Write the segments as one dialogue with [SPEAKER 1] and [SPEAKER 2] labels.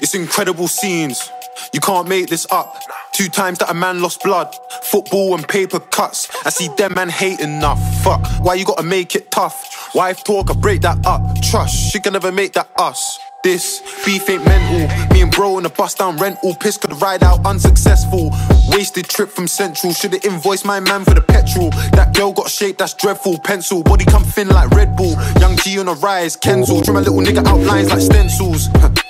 [SPEAKER 1] It's incredible scenes. You can't make this up. Two times that a man lost blood. Football and paper cuts. I see them man hate enough. Fuck, why you gotta make it tough? Wife talk, I break that up. Trust, she can never make that us. This beef ain't mental. Me and bro in a bus down rental. Piss could ride out unsuccessful. Wasted trip from Central. Should've invoiced my man for the petrol. That girl got shape that's dreadful. Pencil, body come thin like Red Bull. Young G on a rise, Kenzel. Draw my little nigga outlines like stencils.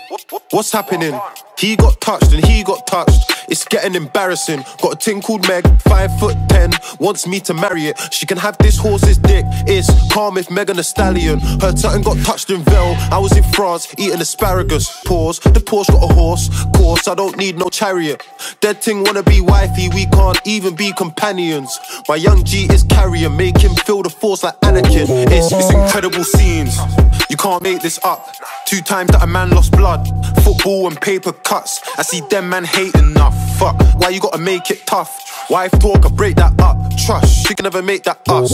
[SPEAKER 1] What's happening? He got touched and he got touched. It's getting embarrassing. Got a ting called Meg, five foot ten, wants me to marry it. She can have this horse's dick. It's calm if Megan a stallion. Her tongue got touched in Vel. I was in France eating asparagus. Pause. The Porsche got a horse. Course, I don't need no chariot. Dead ting wanna be wifey. We can't even be companions. My young G is carrier. Make him feel the force like Anakin. It's, it's incredible scenes. You can't make this up. Two times that a man lost blood. Football and paper cuts. I see them man hate enough. Fuck, why you gotta make it tough? Wife talk, I break that up. Trust, she can never make that us.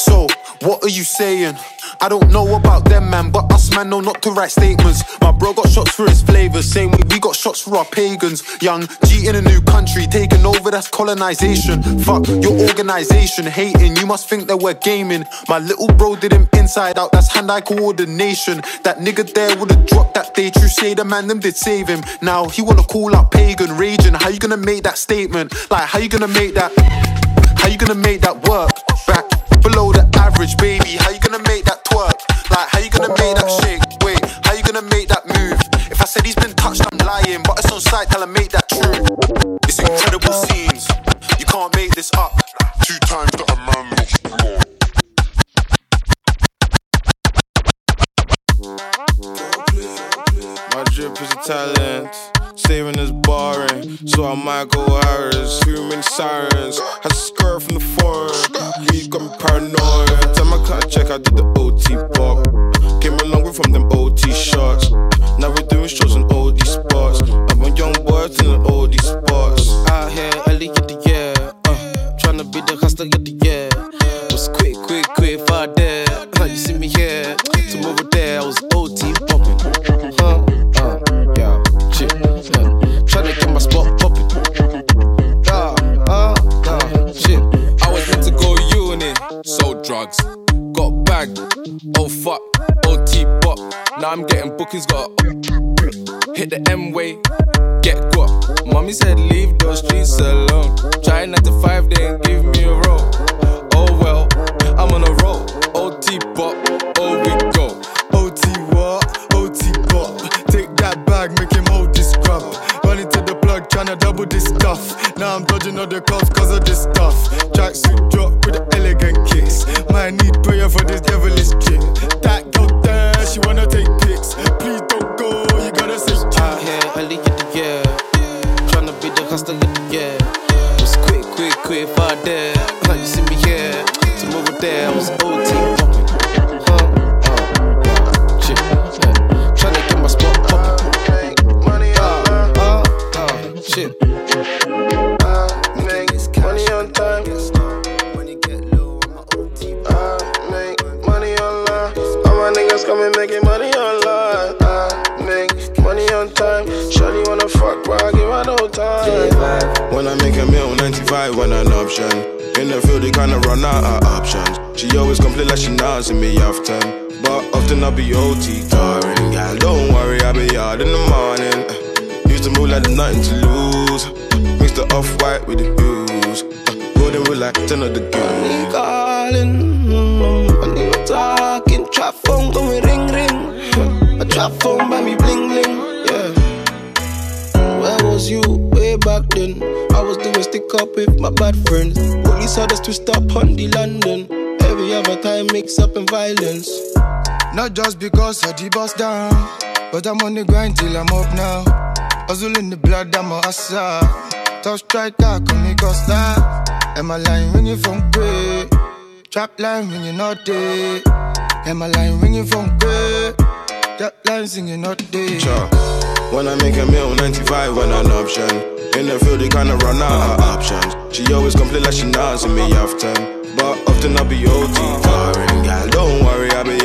[SPEAKER 1] So, what are you saying? I don't know about them, man, but us, man, know not to write statements. My bro got shots for his flavors, same way we got shots for our pagans. Young G in a new country, taking over, that's colonization. Fuck your organization, hating, you must think that we're gaming. My little bro did him inside out, that's hand eye coordination. That nigga there would've dropped that day, true say the man, them did save him. Now he wanna call out pagan, raging. How you gonna make that statement? Like, how you gonna make that? How you gonna make that work? Back below the average, baby. How you gonna make that twerk? Like, how you gonna make that shake? Wait, how you gonna make that move? If I said he's been touched, I'm lying, but it's on sight, tell him make that true. It's incredible scenes. You can't make this up. Two times that a man lost blood.
[SPEAKER 2] My drip is a talent. Saving is boring, so I'm Michael Harris. Too many sirens. Had I did the OT
[SPEAKER 3] oh we go.
[SPEAKER 4] On time. I make money online. All my niggas coming making money online. I make money on time. Shawty wanna fuck, but I give her no time.
[SPEAKER 2] When I make a meal, 95 when an option. In the field, they kinda run out of options. She always complain like she not see me often. But often I'll be OT tiring. Yeah, don't worry, I'll be out in the morning. Used to move like there's nothing to lose. Mix the off white with the hues. Like 10 of the goons.
[SPEAKER 4] calling. Mm, when you talking, trap phone going ring ring. A trap phone by me bling bling. Yeah. Where was you way back then? I was doing stick up with my bad friends. Police had us to stop on the London. Every other time mix up in violence.
[SPEAKER 5] Not just because I the bust down, but I'm on the grind till I'm up now. Hustle in the blood, I'm a hustler. Tough striker, come me costa. Am I line ringing from great? Trap line ringing not day. Am I line ringing from great? Trap line singing not day.
[SPEAKER 2] Sure. When I make a meal, 95 when an option. In the field, they kinda run out of options. She always complain like she see me often. But often I'll be OT. Tiring, gal, don't worry, I'll be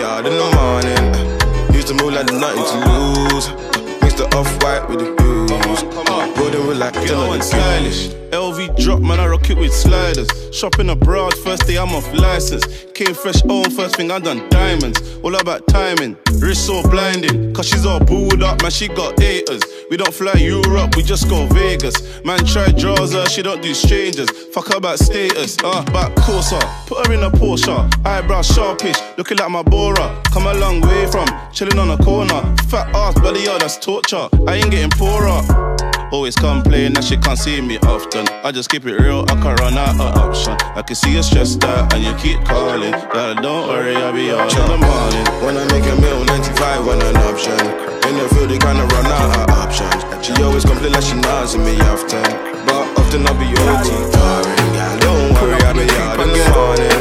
[SPEAKER 2] with sliders. Shopping abroad, first day I'm off license. Came fresh home, first thing I done diamonds. All about timing, wrist so blinding. Cause she's all booed up, man, she got haters. We don't fly Europe, we just go Vegas. Man, try draws her, she don't do strangers. Fuck her about status, uh, back Corsa. Put her in a Porsche, eyebrow sharpish, looking like my Bora. Come a long way from chilling on a corner. Fat ass, belly, yeah, that's torture. I ain't getting poorer. Always complain that she can't see me often. I just keep it real, I can't run out of option. I can see you stressed out and you keep calling. Girl, don't worry, I'll be out in the morning. When I make a meal, 95 when an option. In the field, they kinda run out of options. She always complain like she nods me often. But often I'll be OT. Girl, don't worry, I'll be out in the morning.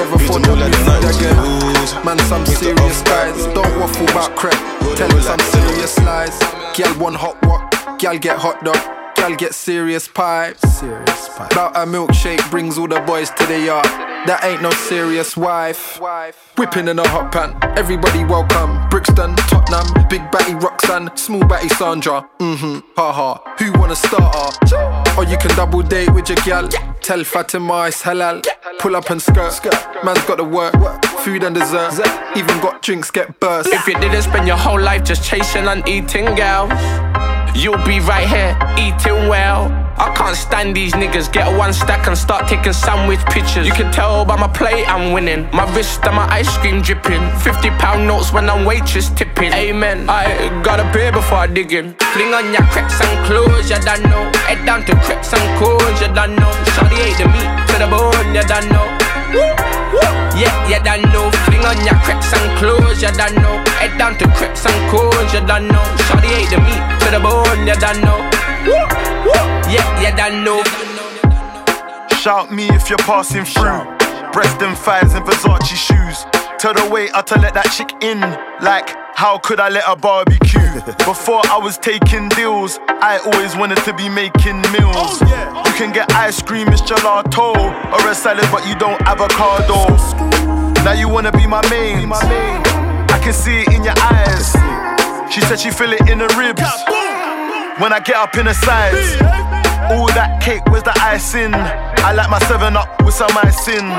[SPEAKER 6] never thought you'd like that again. Man, some serious guys. Don't waffle about crap. Tell him some serious lies. Girl, one hot what? Gal get hot dog, gal get serious pipes. Serious pipe. About a milkshake brings all the boys to the yard. That ain't no serious wife. Whipping in a hot pan, everybody welcome. Brixton, Tottenham, big batty Roxanne, small batty Sandra. Mm-hmm, haha. Who wanna start her? Or you can double date with your gal. Tell Fatima it's halal. Pull up and skirt. Man's got to work, food and dessert. Even got drinks get burst.
[SPEAKER 7] If you didn't spend your whole life just chasing and eating girls. You'll be right here, eating well. I can't stand these niggas. Get one stack and start taking sandwich pictures. You can tell by my plate I'm winning. My wrist and my ice cream dripping. 50 pound notes when I'm waitress tipping. Amen. I got a beer before I dig in. Fling on your crepes and clothes, you don't know. Head down to crepes and clothes, you don't know. Shawty ate the meat to the bone, you don't know. Yeah, you don't know. Fling on your crepes and clothes, you don't know. Head down to crepes and clothes, you don't know. Shawty ate the meat to the bone, you don't know. Yeah, you don't know.
[SPEAKER 8] Shout me if you're passing through. Breast and thighs and Versace shoes. Tell the waiter to let that chick in. Like, how could I let her barbecue? Before I was taking deals, I always wanted to be making meals. Oh, you can get ice cream, it's gelato, or a salad, but you don't avocado. Now you wanna be my main. I can see it in your eyes. She said she feel it in the ribs. When I get up in the sides. All that cake was the icing. I like my 7 up with some icing.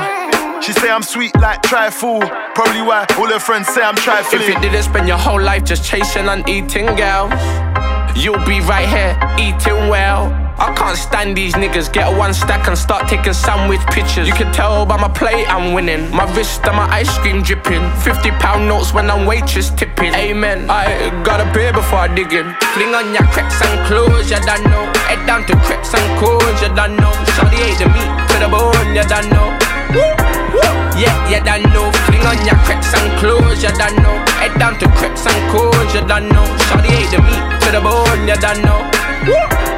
[SPEAKER 8] She say I'm sweet like trifle. Probably why all her friends say I'm trifling.
[SPEAKER 7] If you didn't spend your whole life just chasing and eating girls, you'll be right here eating well. I can't stand these niggas. Get a one stack and start taking sandwich pictures. You can tell by my plate I'm winning. My wrist and my ice cream dripping. 50 pound notes when I'm waitress tipping. Amen. I got a beer before I dig in. Fling on your crepes and clothes, you don't know. Head down to crepes and clothes, you don't know. Shawty ate the meat to the bone, you don't know. Yeah, you don't know. Fling on your crepes and clothes, you don't know. Head down to crepes and clothes, you don't know. Shawty ate the meat to the bone, you don't know.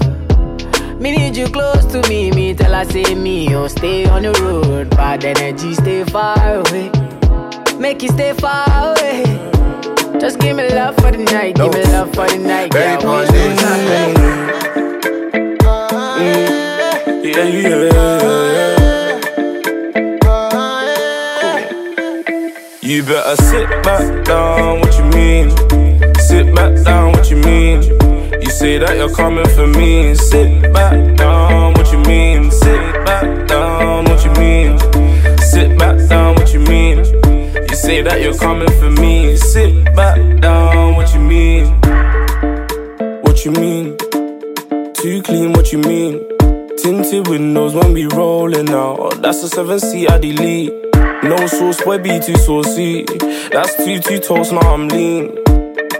[SPEAKER 9] Me need you close to me, me tell her say me, oh stay on the road. Bad energy, stay far away. Make you stay far away. Just give me love for the night, give me love for the night.
[SPEAKER 4] Very
[SPEAKER 9] girl.
[SPEAKER 4] positive. Mm.
[SPEAKER 7] Yeah, yeah, You better sit back down, what you mean? Sit back down, what you mean? You say that you're coming for me. Sit back down, what you mean? Sit back down, what you mean? Sit back down, what you mean? You say that you're coming for me. Sit back down, what you mean? What you mean? Too clean, what you mean? Tinted windows when we rolling out. Oh, that's a seven seat I delete. No sauce, boy, be too saucy. That's two two toast, now I'm lean.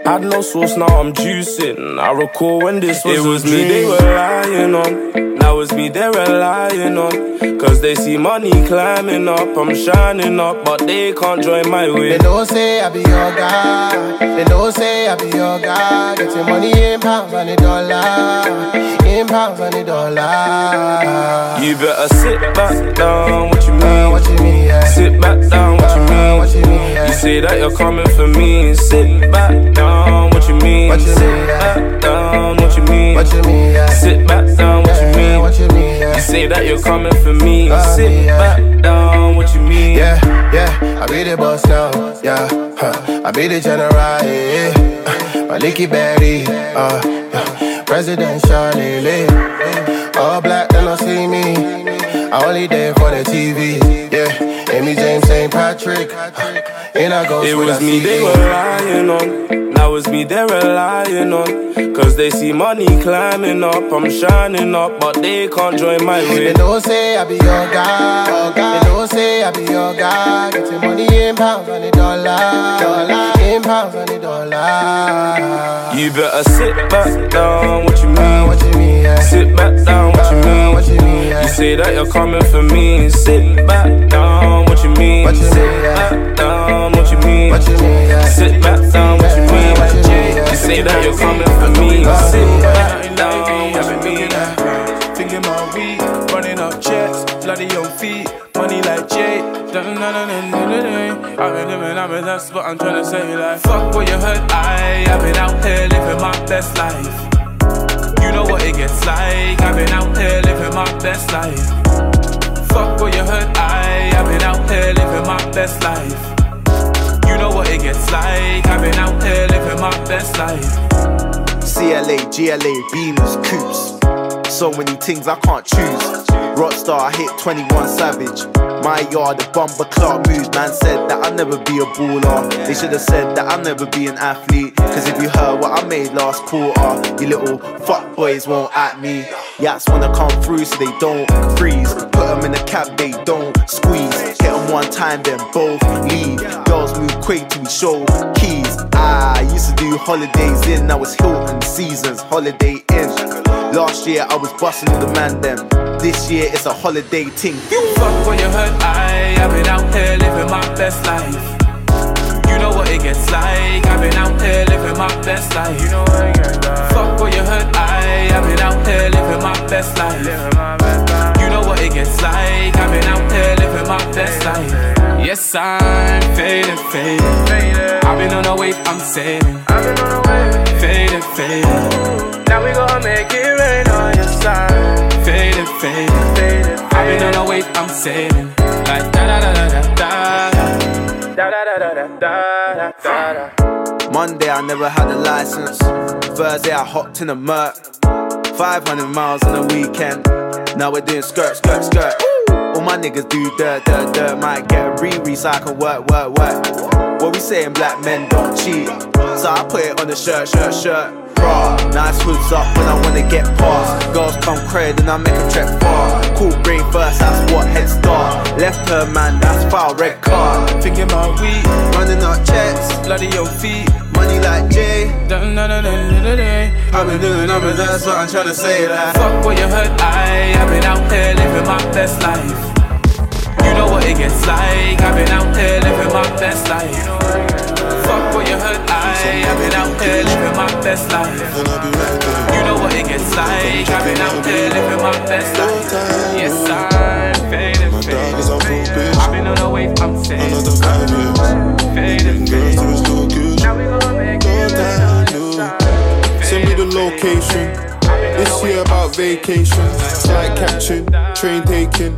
[SPEAKER 7] Had no sauce, now I'm juicing. I recall when this was It was me they were lying on. Now it's me they're relying on. Cause they see money climbing up. I'm shining up, but they can't join my way.
[SPEAKER 4] They know say I be your guy. They know say I be your guy. Get your money in pounds and a dollar. In pounds and a dollar.
[SPEAKER 7] You better sit back down, what you mean?
[SPEAKER 4] Uh, what you mean, yeah.
[SPEAKER 7] Sit back down, what you
[SPEAKER 4] Uh,
[SPEAKER 7] mean?
[SPEAKER 4] what you mean, yeah.
[SPEAKER 7] You say that you're coming for me. Sit back down, what you mean?
[SPEAKER 4] What you
[SPEAKER 7] Sit
[SPEAKER 4] mean, yeah.
[SPEAKER 7] back down, what you mean?
[SPEAKER 4] What you mean, yeah.
[SPEAKER 7] Sit back down, what you mean?
[SPEAKER 4] What you mean, yeah.
[SPEAKER 7] You say that you're coming for me.
[SPEAKER 4] Uh,
[SPEAKER 7] Sit
[SPEAKER 4] yeah.
[SPEAKER 7] back down, what you mean?
[SPEAKER 4] Yeah, yeah, I be the boss now, yeah. Huh. I be the general, yeah. Uh, My licky berry, uh, yeah. presidential, lily. All black, they don't see me. I only there for the TV, yeah. Amy James, St. Patrick. And I go
[SPEAKER 7] It was me they were lying on. Now it's me they're relying on. Cause they see money climbing up. I'm shining up, but they can't join my way.
[SPEAKER 4] They know say I be your guy. They know say I be your guy. Get your money in pounds and a dollar. dollar. In pounds and a dollar.
[SPEAKER 7] You better sit back down, what you
[SPEAKER 4] Uh,
[SPEAKER 7] mean?
[SPEAKER 4] what you mean.
[SPEAKER 7] Sit back down, what you
[SPEAKER 4] Uh,
[SPEAKER 7] mean?
[SPEAKER 4] what you mean.
[SPEAKER 7] You say that you're coming for me. Sit back down, what you mean?
[SPEAKER 4] What you mean,
[SPEAKER 7] Sit back down, what you mean?
[SPEAKER 4] What you.
[SPEAKER 7] Sit back down, what you mean?
[SPEAKER 4] What you.
[SPEAKER 7] You say that you're coming for me. Sit
[SPEAKER 4] yeah.
[SPEAKER 7] back down, what you mean?
[SPEAKER 10] Thinking my weed, running up checks, bloody on feet, money like Jay. I've been living, I've been, that's what I'm trying to say. Like, fuck what you heard, I, I've been out here living my best life. You know what it gets like, I've been out here living my best life. Fuck what you heard, I, I've been out here living my best life. You know what it gets like, I've been out here living my best life.
[SPEAKER 11] CLA, GLA, beamers, coops. So many things I can't choose. Rockstar, I hit 21 Savage. My yard, the bumper clock moves. Man said that I'll never be a baller. They should have said that I'll never be an athlete. Cause if you heard what I made last quarter, you little fuck boys won't at me. Yats wanna come through so they don't freeze. Put them in the cab, they don't squeeze. Hit them one time, then both leave. Girls move quick we show keys. I used to do holidays in, now it's Hilton seasons, Holiday Inn. Last year I was busting the man them. This year it's a holiday ting.
[SPEAKER 10] Fuck what you heard, I, I've been out here living my best life. You know what it gets like, I've been out here living my best life. You know what it gets like. Fuck what you heard, I, I've been out here living my best life. You know what it gets like, I've been out here living my best life. Yes, I'm faded, faded. I've been on a wave, I'm sailing. Faded, faded. Now we gonna make it rain on your side. Faded, faded, faded. I've been on a wave, I'm sailing. Like da da da da da da. Da da da da da da da da.
[SPEAKER 11] Monday I never had a license. Thursday I hopped in a Merc. 500 miles in a weekend. Now we're doing skirt, skirt, skirt. All my niggas do dirt, dirt, dirt. Might get re can work, work, work. What we saying, black men don't cheat. So I put it on the shirt, shirt, shirt. Nice hoods up when I wanna get past. Girls come cred and I make them check far. Cool brain first, that's what head start. Left her man, that's foul, red card.
[SPEAKER 10] Thinking about weed,
[SPEAKER 11] Running up checks,
[SPEAKER 10] bloody your feet.
[SPEAKER 11] money like Jay. I've been doing numbers, that's what I'm trying to say. Like.
[SPEAKER 10] Fuck what you heard, I, I've been out here living my best life. What it gets like, I've been out here living my best life. Fuck what you heard, I,
[SPEAKER 12] I've been out here living my best life. You know what it gets like. I've been out here living my best life. Yes, I'm fading, fading. I've been on the wave, I'm
[SPEAKER 1] five.
[SPEAKER 12] Fading,
[SPEAKER 1] Girls to his good.
[SPEAKER 12] Now we gonna make it
[SPEAKER 1] Send me the location. This year about vacation. Flight catching, train taking.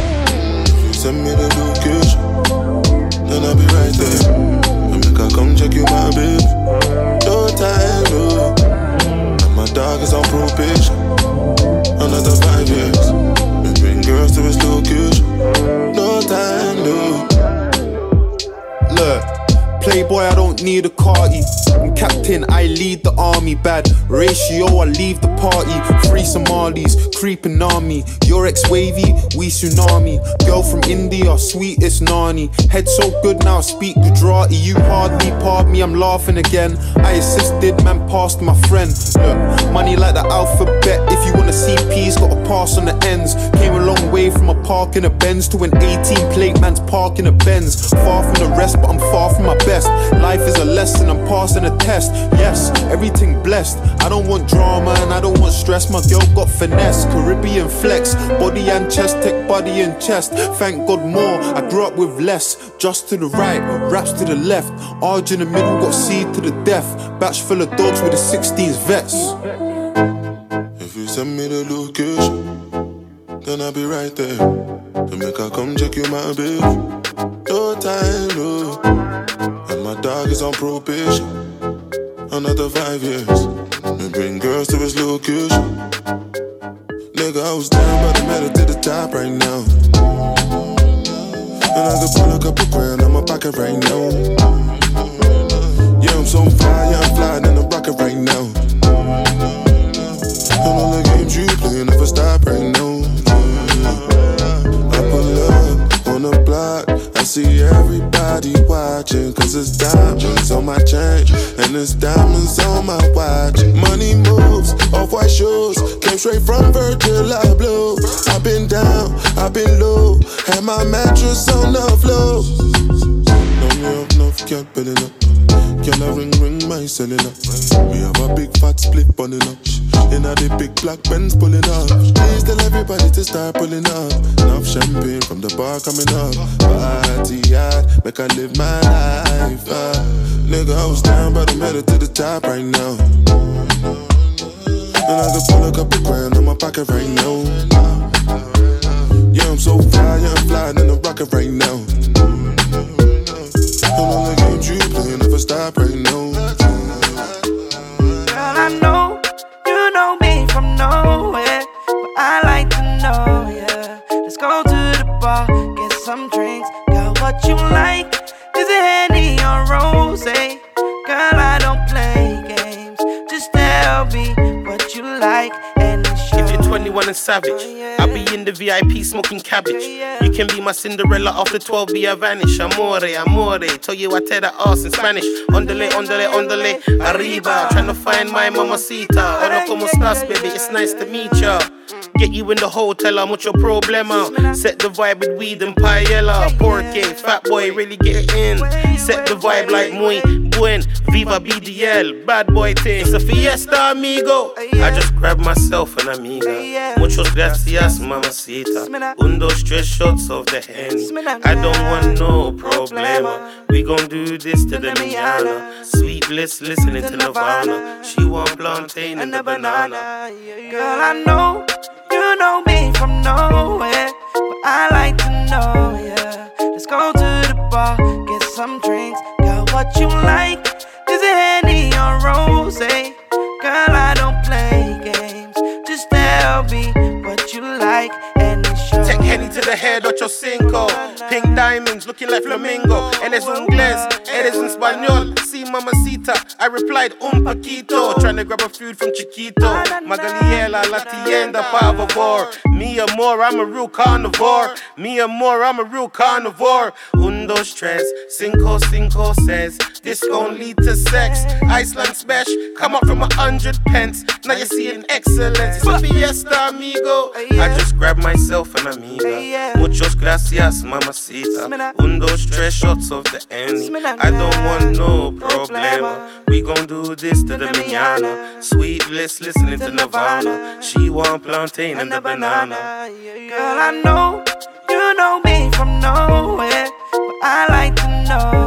[SPEAKER 1] Send me the location, then I'll be right there. And make her come check you, my babe. No time, no. And my dog is on probation. Another five years. We bring girls to his location. No time, no. Look. Playboy, I don't need a Carti. I'm captain, I lead the army. Bad ratio, I leave the party. Free Somalis, creeping army. Your ex wavy, we tsunami. Girl from India, sweetest nani. Head so good now, speak Gujarati. You hardly pardon me, I'm laughing again. I assisted, man, passed my friend. Look, money like the alphabet. Park in a Benz to an 18 plate man's park in a Benz. Far from the rest, but I'm far from my best. Life is a lesson, I'm passing a test. Yes, everything blessed. I don't want drama and I don't want stress. My girl got finesse, Caribbean flex, body and chest, tech body and chest. Thank God more, I grew up with less. Just to the right, raps to the left. Arj in the middle, got C to the death. Batch full of dogs with the 16s vets. If you send me the location, then I'll be right there. To make her come check you, my babe. No time, no. And my dog is on probation. Another five years. Me bring girls to his location. Nigga, I was down, but I made it to the top right now. And I could pull a couple grand on my pocket right now. Yeah, I'm so fly, yeah, I'm flying in the rocket right now. See everybody watching, cause it's diamonds on my chain, and it's diamonds on my watch. Money moves, off white shoes, came straight from Virgil Abloh. I've been down, I've been low, had my mattress on the floor. No, up, enough, can't build it up. Can I ring, ring my cellular? We have a big fat split bunning up. In a the big black Benz pulling up. Please tell everybody to start pulling up. Enough champagne from the bar coming up. Party hard, make I live my life. Uh. Nigga, I was down, but I'm headed to the top right now. And I can pull a couple grand in my pocket right now. Yeah, I'm so fly, yeah, I'm flying in the rocket right now. And all the games you play never stop right now.
[SPEAKER 13] What you like? Is it Henny or Rose? Girl, I don't play games. Just tell me what you like, and
[SPEAKER 14] If you're 21 and savage, I'll be in the VIP smoking cabbage. You can be my Cinderella after 12 be a vanish. Amore, amore. Tell you I tear that ass in Spanish. Ondale, ondale, ondale. Arriba. Trying to find my mamacita. Hola, como estás, baby? It's nice to meet ya. Get you in the hotel, I'm mucho problema. Set the vibe with weed and paella. Porque, fat boy, really get in. Set the vibe like muy buen. Viva BDL, bad boy thing. It's a fiesta, amigo. I just grab myself an amiga. Muchos gracias, mamacita. Un, dos, tres shots of the Henny. I don't want no problema. We gon' do this to the manana. Sweet bliss, listening to Nirvana. She want plantain and the banana.
[SPEAKER 13] Girl, I know know me from nowhere, but I like to know, yeah. Let's go to the bar, get some drinks. Got what you like? Is it Henny or Rose? Girl, I don't play games. Just tell me what you like.
[SPEAKER 14] Take Henny to the head of your cinco. Pink diamonds looking like flamingo. Eres inglés, eres en español. Si mamacita, I replied un poquito. Trying to grab a food from Chiquito. Magaliela, la tienda, por favor. Mi amor, I'm a real carnivore. Mi amor, I'm a real carnivore. Un, dos, tres, cinco, cinco says. This gon' lead to sex. Iceland smash, come up from a hundred pence. Now you're seeing excellence. It's a fiesta, amigo. I just grabbed myself an amiga. Muchos gracias, mamacita. Un, dos, tres shots of the Henny. I don't want no problema. We gon' do this to the mañana. Sweet bliss, listening to Nirvana. She want plantain and the banana.
[SPEAKER 13] Girl, I know you know me from nowhere, but I like to know.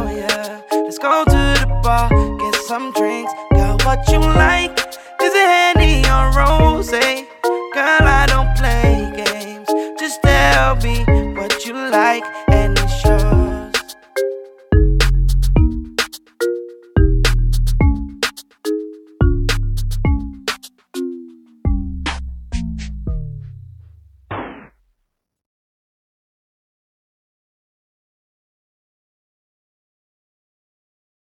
[SPEAKER 13] Let's go to the bar, get some drinks. Got what you like. Is it Henny or rose? Girl, I don't play games. Just tell me what you like. Eh?